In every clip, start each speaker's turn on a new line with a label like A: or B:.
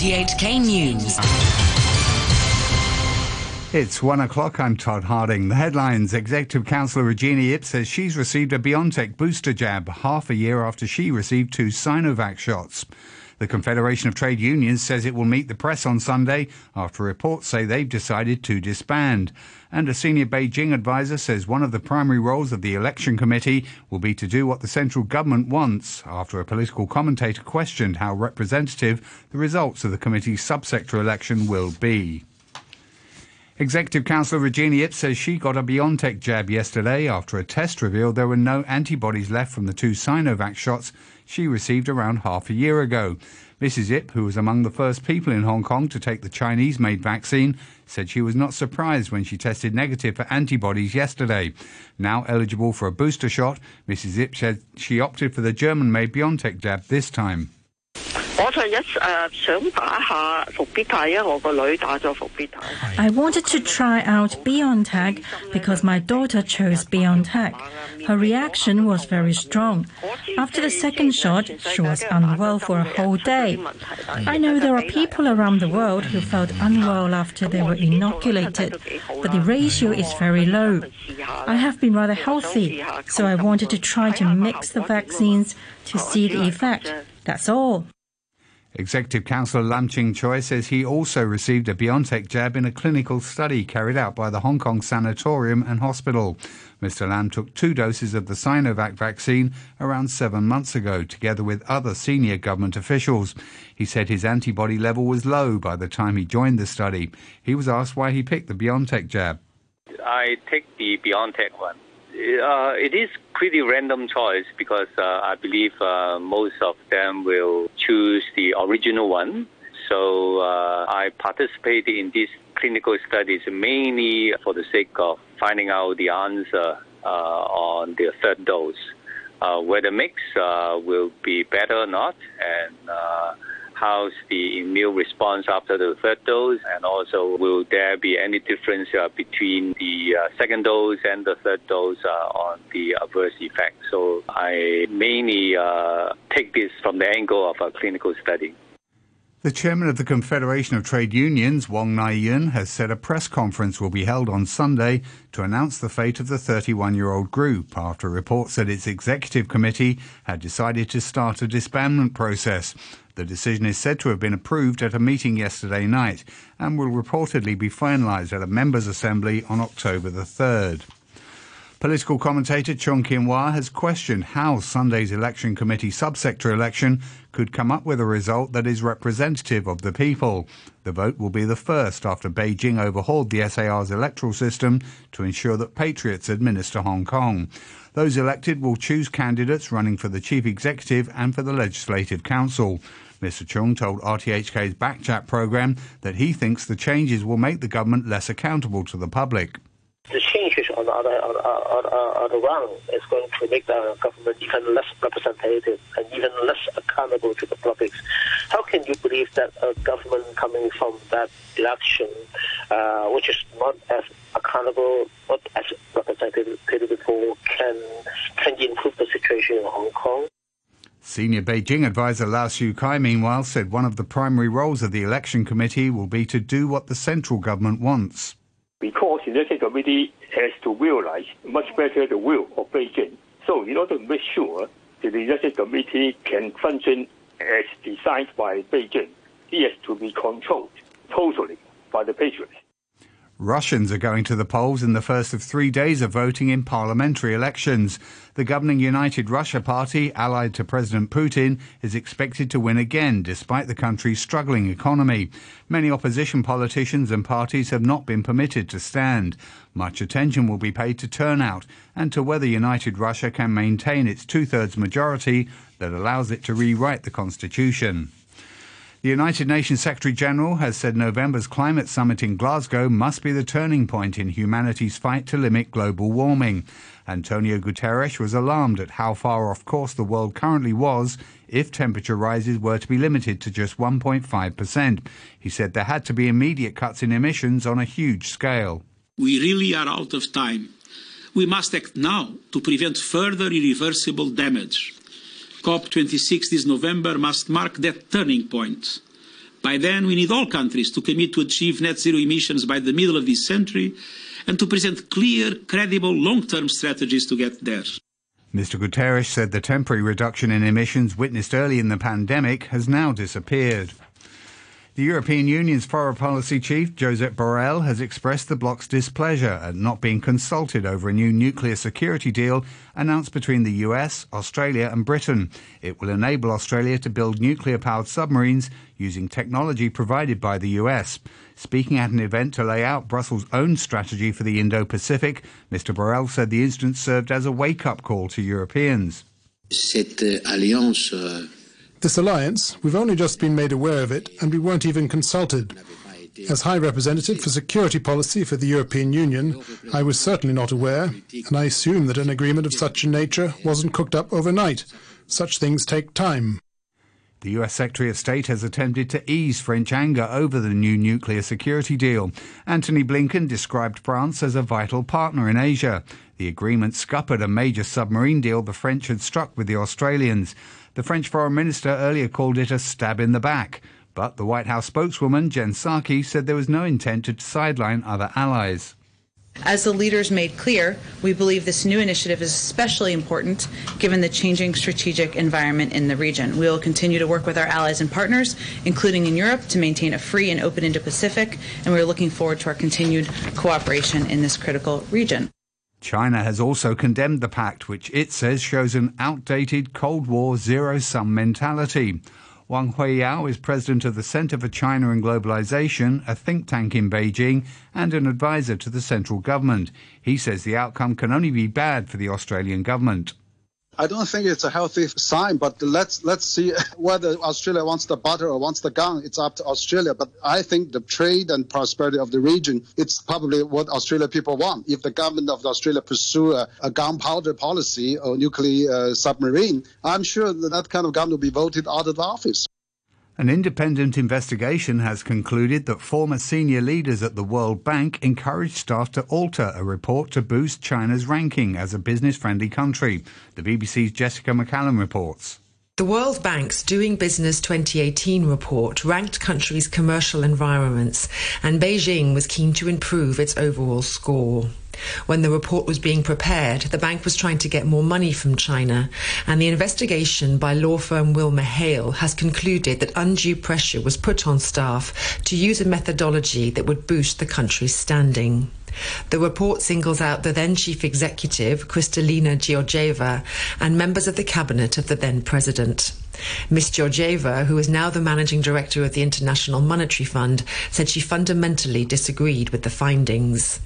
A: RTHK News.
B: It's one o'clock. I'm Todd Harding. The headlines Executive Councillor Regina Ip says she's received a BioNTech booster jab half a year after she received two Sinovac shots. The Confederation of Trade Unions says it will meet the press on Sunday after reports say they've decided to disband. And a senior Beijing advisor says one of the primary roles of the election committee will be to do what the central government wants after a political commentator questioned how representative the results of the committee's subsector election will be. Executive Councillor Regina Ip says she got a BioNTech jab yesterday after a test revealed there were no antibodies left from the two Sinovac shots she received around half a year ago. Mrs. Ip, who was among the first people in Hong Kong to take the Chinese made vaccine, said she was not surprised when she tested negative for antibodies yesterday. Now eligible for a booster shot, Mrs. Ip said she opted for the German made BioNTech jab this time.
C: 我就一诶想打下复必泰，因为我个女打咗复必泰。
D: I wanted to try out BioNTech because my daughter chose BioNTech. Her reaction was very strong. After the second shot, she was unwell for a whole day. I know there are people around the world who felt unwell after they were inoculated, but the ratio is very low. I have been rather healthy, so I wanted to try to mix the vaccines to see the effect. That's all.
B: Executive Councillor Lam Ching Choi says he also received a BioNTech jab in a clinical study carried out by the Hong Kong Sanatorium and Hospital. Mr. Lam took two doses of the Sinovac vaccine around seven months ago, together with other senior government officials. He said his antibody level was low by the time he joined the study. He was asked why he picked the BioNTech jab.
E: I take the BioNTech one. Uh, it is pretty random choice because uh, I believe uh, most of them will choose the original one. So uh, I participated in these clinical studies mainly for the sake of finding out the answer uh, on the third dose, uh, whether mix will be better or not, and how's the immune response after the third dose, and also will there be any difference uh, between the uh, second dose and the third dose uh, on the adverse effect. So I mainly take this from the angle of a clinical study.
B: The chairman of the Confederation of Trade Unions, Wong Nai Yun, has said a press conference will be held on Sunday to announce the fate of the 31 year old group after reports that its executive committee had decided to start a disbandment process. The decision is said to have been approved at a meeting yesterday night and will reportedly be finalised at a members' assembly on October the 3rd. Political commentator Chung Kim Wah has questioned how Sunday's election committee subsector election could come up with a result that is representative of the people. The vote will be the first after Beijing overhauled the SAR's electoral system to ensure that patriots administer Hong Kong. Those elected will choose candidates running for the chief executive and for the legislative council. Mr. Chung told RTHK's Backchat program that he thinks the changes will make the government less accountable to the public
F: the the ground is going to make the government even less representative and even less accountable to the public. How can you believe that a government coming from that election, uh, which is not as accountable, not as representative before, can can improve the situation in Hong Kong?
B: Senior Beijing advisor Lau Siu Kai, meanwhile, said one of the primary roles of the election committee will be to do what the central government wants
G: election committee has to realize much better the will of Beijing. So in order to make sure that the election committee can function as designed by Beijing, it has to be controlled totally by the patriots.
B: Russians are going to the polls in the first of three days of voting in parliamentary elections. The governing United Russia Party, allied to President Putin, is expected to win again despite the country's struggling economy. Many opposition politicians and parties have not been permitted to stand. Much attention will be paid to turnout and to whether United Russia can maintain its two thirds majority that allows it to rewrite the constitution. The United Nations Secretary General has said November's climate summit in Glasgow must be the turning point in humanity's fight to limit global warming. Antonio Guterres was alarmed at how far off course the world currently was if temperature rises were to be limited to just 1.5%. He said there had to be immediate cuts in emissions on a huge scale.
H: We really are out of time. We must act now to prevent further irreversible damage. COP26 this November must mark that turning point. By then, we need all countries to commit to achieve net zero emissions by the middle of this century and to present clear, credible, long-term strategies to get there.
B: Mr. Guterres said the temporary reduction in emissions witnessed early in the pandemic has now disappeared. The European Union's foreign policy chief, Josep Borrell, has expressed the bloc's displeasure at not being consulted over a new nuclear security deal announced between the US, Australia, and Britain. It will enable Australia to build nuclear powered submarines using technology provided by the US. Speaking at an event to lay out Brussels' own strategy for the Indo Pacific, Mr. Borrell said the incident served as a wake up call to Europeans.
A: Cette alliance euh,
I: this alliance, we've only just been made aware of it, and we weren't even consulted. As High Representative for Security Policy for the European Union, I was certainly not aware, and I assume that an agreement of such a nature wasn't cooked up overnight. Such things take time.
B: The US Secretary of State has attempted to ease French anger over the new nuclear security deal. Antony Blinken described France as a vital partner in Asia. The agreement scuppered a major submarine deal the French had struck with the Australians. The French Foreign Minister earlier called it a stab in the back. But the White House spokeswoman, Jen Psaki, said there was no intent to sideline other allies.
J: As the leaders made clear, we believe this new initiative is especially important given the changing strategic environment in the region. We will continue to work with our allies and partners, including in Europe, to maintain a free and open Indo Pacific, and we are looking forward to our continued cooperation in this critical region.
B: China has also condemned the pact, which it says shows an outdated Cold War zero sum mentality. Wang Huiyao is president of the Center for China and Globalization, a think tank in Beijing, and an advisor to the central government. He says the outcome can only be bad for the Australian government.
K: I don't think it's a healthy sign, but let's let's see whether Australia wants the butter or wants the gun. It's up to Australia. But I think the trade and prosperity of the region, it's probably what Australia people want. If the government of Australia pursue a, a gunpowder policy or nuclear uh, submarine, I'm sure that that kind of gun will be voted out of office.
B: An independent investigation has concluded that former senior leaders at the World Bank encouraged staff to alter a report to boost China's ranking as a business friendly country. The BBC's Jessica McCallum reports.
L: The World Bank's Doing Business 2018 report ranked countries' commercial environments, and Beijing was keen to improve its overall score. When the report was being prepared, the bank was trying to get more money from China, and the investigation by law firm Wilmer Hale has concluded that undue pressure was put on staff to use a methodology that would boost the country's standing. The report singles out the then chief executive, Kristalina Georgieva, and members of the cabinet of the then president. Ms. Georgieva, who is now the managing director of the International Monetary Fund, said she fundamentally disagreed with the findings.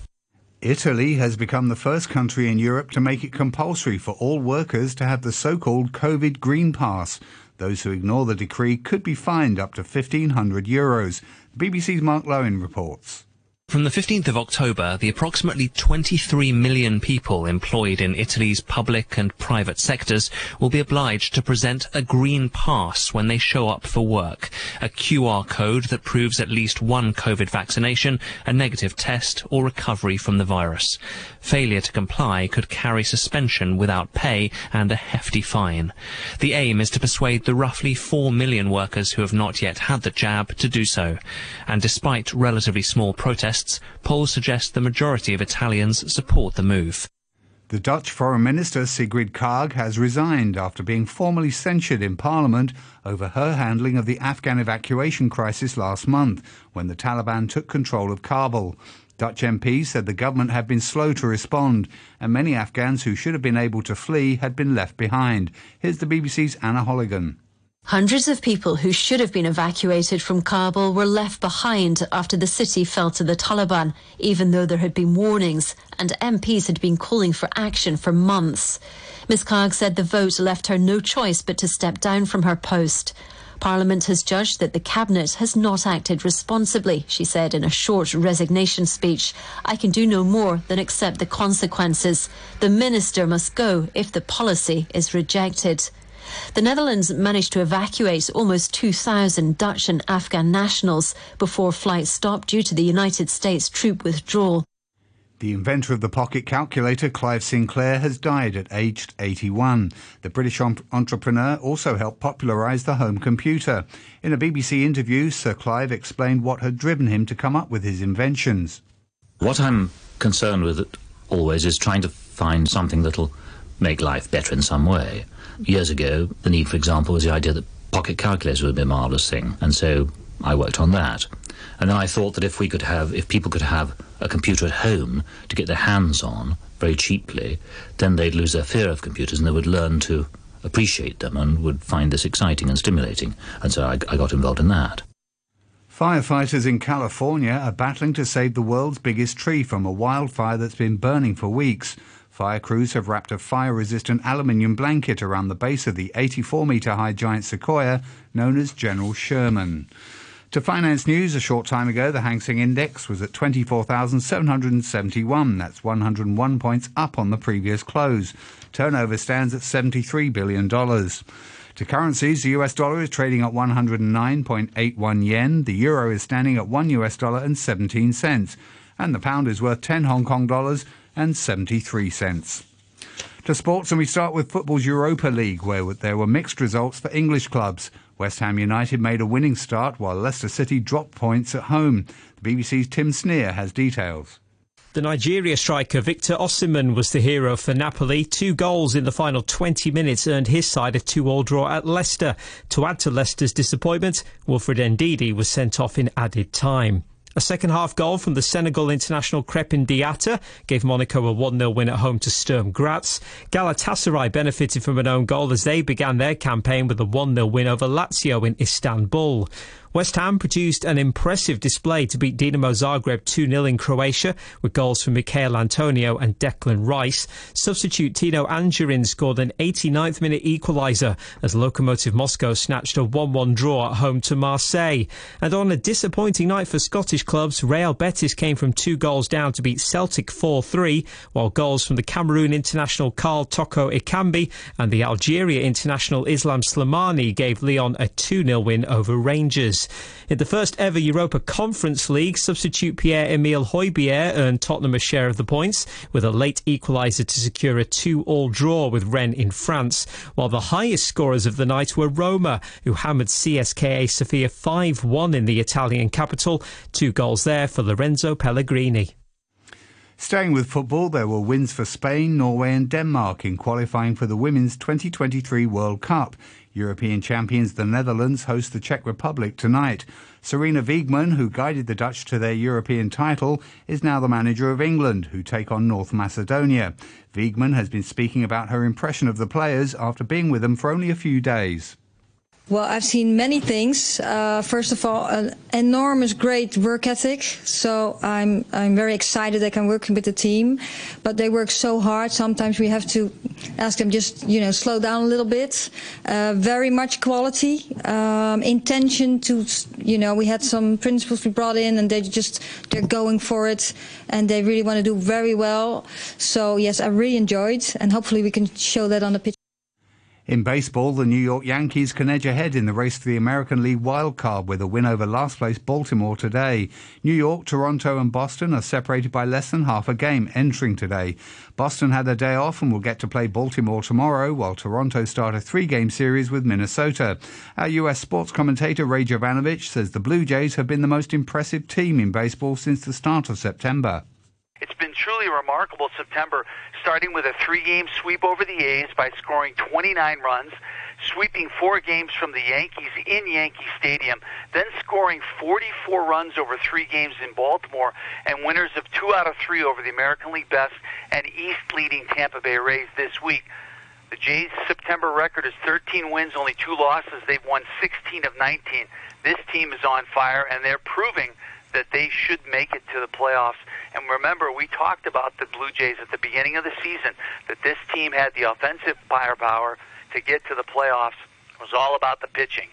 B: Italy has become the first country in Europe to make it compulsory for all workers to have the so called COVID Green Pass. Those who ignore the decree could be fined up to 1,500 euros. BBC's Mark Lowen reports.
M: From the 15th of October, the approximately 23 million people employed in Italy's public and private sectors will be obliged to present a green pass when they show up for work, a QR code that proves at least one COVID vaccination, a negative test, or recovery from the virus. Failure to comply could carry suspension without pay and a hefty fine. The aim is to persuade the roughly 4 million workers who have not yet had the jab to do so. And despite relatively small protests, protests, polls suggest the majority of Italians support the move.
B: The Dutch Foreign Minister Sigrid Kaag has resigned after being formally censured in Parliament over her handling of the Afghan evacuation crisis last month when the Taliban took control of Kabul. Dutch MPs said the government had been slow to respond, and many Afghans who should have been able to flee had been left behind. Here's the BBC's Anna Holligan.
N: Hundreds of people who should have been evacuated from Kabul were left behind after the city fell to the Taliban, even though there had been warnings and MPs had been calling for action for months. Ms Kaag said the vote left her no choice but to step down from her post. Parliament has judged that the Cabinet has not acted responsibly, she said in a short resignation speech. I can do no more than accept the consequences. The Minister must go if the policy is rejected. The Netherlands managed to evacuate almost 2,000 Dutch and Afghan nationals before flights stopped due to the United States troop withdrawal.
B: The inventor of the pocket calculator, Clive Sinclair, has died at aged 81. The British entrepreneur also helped popularise the home computer. In a BBC interview, Sir Clive explained what had driven him to come up with his inventions.
O: What I'm concerned with always is trying to find something that'll make life better in some way. Years ago, the need, for example, was the idea that pocket calculators would be a marvellous thing, and so I worked on that. And then I thought that if we could have, if people could have a computer at home to get their hands on very cheaply, then they'd lose their fear of computers and they would learn to appreciate them and would find this exciting and stimulating. And so I, I got involved in that.
B: Firefighters in California are battling to save the world's biggest tree from a wildfire that's been burning for weeks. Fire crews have wrapped a fire resistant aluminium blanket around the base of the 84 metre high giant sequoia known as General Sherman. To finance news, a short time ago, the Hang Seng Index was at 24,771. That's 101 points up on the previous close. Turnover stands at $73 billion. To currencies, the US dollar is trading at 109.81 yen, the euro is standing at 1 US dollar and 17 cents, and the pound is worth 10 Hong Kong dollars and 73 cents. To sports, and we start with football's Europa League, where there were mixed results for English clubs. West Ham United made a winning start while Leicester City dropped points at home. The BBC's Tim Sneer has details.
P: The Nigeria striker Victor Osimhen was the hero for Napoli. Two goals in the final 20 minutes earned his side a two-all draw at Leicester. To add to Leicester's disappointment, Wilfred Ndidi was sent off in added time. A second half goal from the Senegal international Crepin Diatta gave Monaco a 1 0 win at home to Sturm Graz. Galatasaray benefited from an own goal as they began their campaign with a 1 0 win over Lazio in Istanbul. West Ham produced an impressive display to beat Dinamo Zagreb 2 0 in Croatia with goals from Michail Antonio and Declan Rice. Substitute Tino Anjorin scored an 89th minute equaliser as Lokomotiv Moscow snatched a 1 1 draw at home to Marseille. And on a disappointing night for Scottish clubs, Real Betis came from two goals down to beat Celtic 4 3, while goals from the Cameroon international Karl Toko Ekambi and the Algeria international Islam Slimani gave Lyon a 2 0 win over Rangers. In the first ever Europa Conference League, substitute Pierre-Emile Højbjerg earned Tottenham a share of the points with a late equaliser to secure a two-all draw with Rennes in France, while the highest scorers of the night were Roma, who hammered CSKA Sofia 5-1 in the Italian capital, two goals there for Lorenzo Pellegrini.
B: Staying with football, there were wins for Spain, Norway, and Denmark in qualifying for the Women's 2023 World Cup. European champions the Netherlands host the Czech Republic tonight. Sarina Wiegman, who guided the Dutch to their European title, is now the manager of England, who take on North Macedonia. Wiegman has been speaking about her impression of the players after being with them for only a few days.
Q: Well, I've seen many things. Uh, first of all, an enormous, great work ethic. So I'm I'm very excited I can work with the team, but they work so hard. Sometimes we have to ask them just you know slow down a little bit. Uh, very much quality, um, intention to you know we had some principles we brought in and they just they're going for it and they really want to do very well. So yes, I really enjoyed and hopefully we can show that on the pitch.
B: In baseball, the New York Yankees can edge ahead in the race for the American League wild card with a win over last place Baltimore today. New York, Toronto, and Boston are separated by less than half a game entering today. Boston had a day off and will get to play Baltimore tomorrow, while Toronto start a three game series with Minnesota. Our U.S. sports commentator Ray Jovanovich says the Blue Jays have been the most impressive team in baseball since the start of September.
R: Truly remarkable September, starting with a three game sweep over the A's by scoring 29 runs, sweeping four games from the Yankees in Yankee Stadium, then scoring 44 runs over three games in Baltimore, and winners of two out of three over the American League Best and East leading Tampa Bay Rays this week. The Jays' September record is 13 wins, only two losses. They've won 16 of 19. This team is on fire, and they're proving that they should make it to the playoffs. And remember, we talked about the Blue Jays at the beginning of the season that this team had the offensive firepower to get to the playoffs. It was all about the pitching.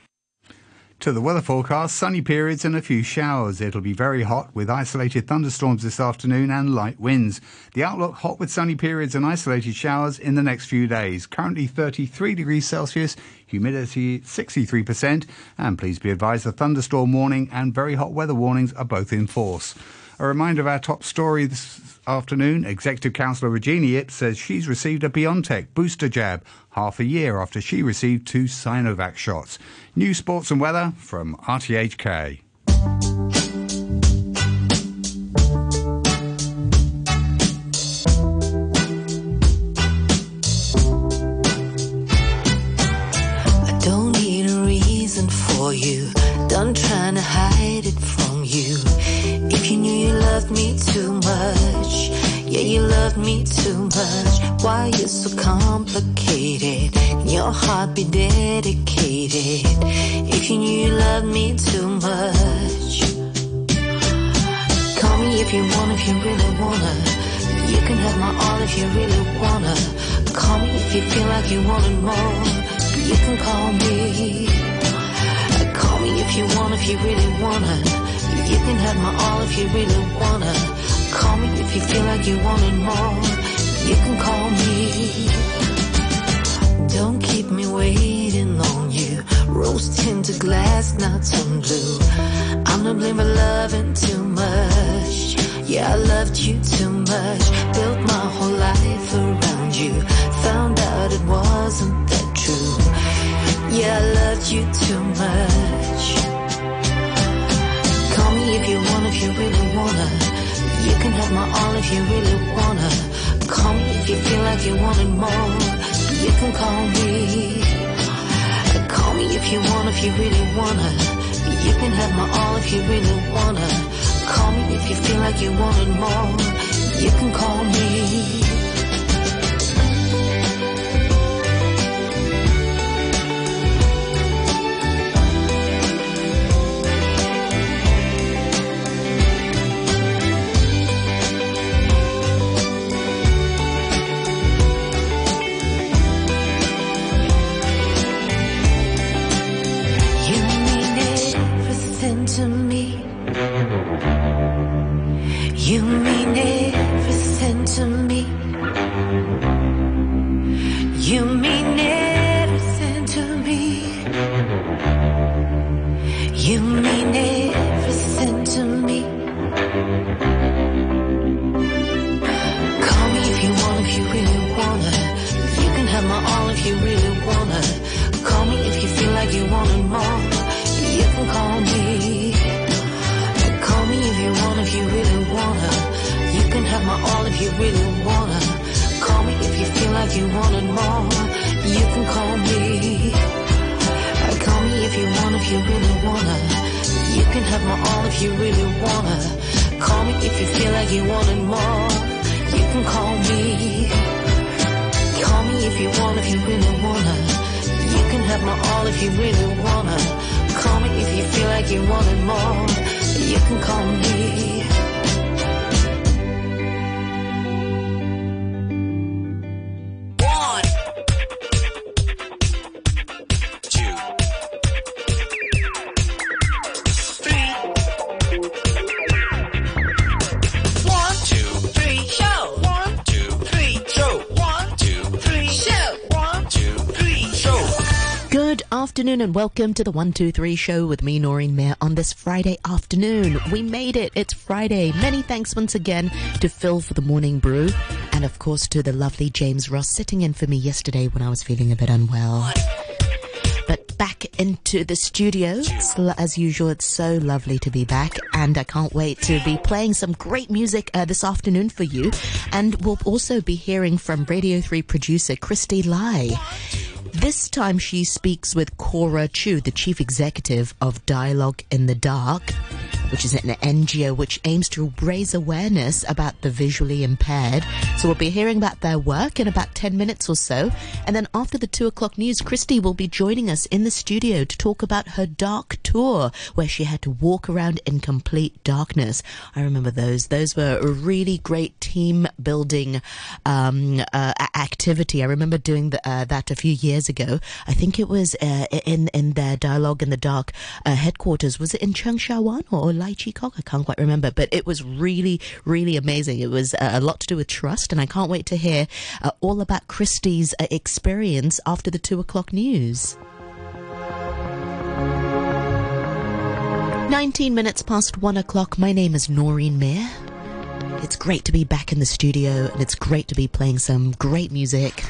B: To the weather forecast, sunny periods and a few showers. It'll be very hot with isolated thunderstorms this afternoon and light winds. The outlook hot with sunny periods and isolated showers in the next few days. Currently 33 degrees Celsius, humidity 63%. And please be advised the thunderstorm warning and very hot weather warnings are both in force. A reminder of our top story this afternoon. Executive Councillor Regina Ip says she's received a BioNTech booster jab half a year after she received two Sinovac shots. New sports and weather from RTHK.
S: If you really wanna. You can have my all if you really wanna. Call me if you feel like you wanted more. You can call me. Call me if you want, if you really wanna. You can have my all if you really wanna. Call me if you feel like you wanted more. You can call me. Don't keep me waiting on you. Rose tinted glass, not some blue. I'm to blame for loving too much. Yeah, I loved you too much. Built my whole life around you. Found out it wasn't that true. Yeah, I loved you too much. Call me if you want, if you really wanna. You can have my all if you really wanna. Call me if you feel like you wanted more. You can call me. Call me if you want, if you really wanna. You can have my all if you really wanna. Call me if you feel like you wanted more. You can call me. You really wanna. Call me if you feel like you wanted more. You can call me. Call me if you want, if you really wanna. You can have my all if you really wanna. Call me if you feel like you wanted more. You can call me.
T: Afternoon and welcome to the 123 show with me, Noreen Mayer, on this Friday afternoon. We made it. It's Friday. Many thanks once again to Phil for the morning brew and, of course, to the lovely James Ross sitting in for me yesterday when I was feeling a bit unwell. But back into the studio. As usual, it's so lovely to be back, and I can't wait to be playing some great music uh, this afternoon for you. And we'll also be hearing from Radio 3 producer Christy Lai. This time she speaks with Cora Chu, the chief executive of Dialogue in the Dark, which is an NGO which aims to raise awareness about the visually impaired. So we'll be hearing about their work in about 10 minutes or so. And then after the 2 o'clock news, Christy will be joining us in the studio to talk about her dark tour, where she had to walk around in complete darkness. I remember those. Those were really great team building um, uh, activity. I remember doing the, uh, that a few years ago. I think it was uh, in in their Dialogue in the Dark uh, headquarters. Was it in Chengsha or Lai Chi Kok? I can't quite remember, but it was really, really amazing. It was uh, a lot to do with trust, and I can't wait to hear uh, all about Christie's uh, experience after the two o'clock news. 19 minutes past one o'clock. My name is Noreen Mayer. It's great to be back in the studio and it's great to be playing some great music.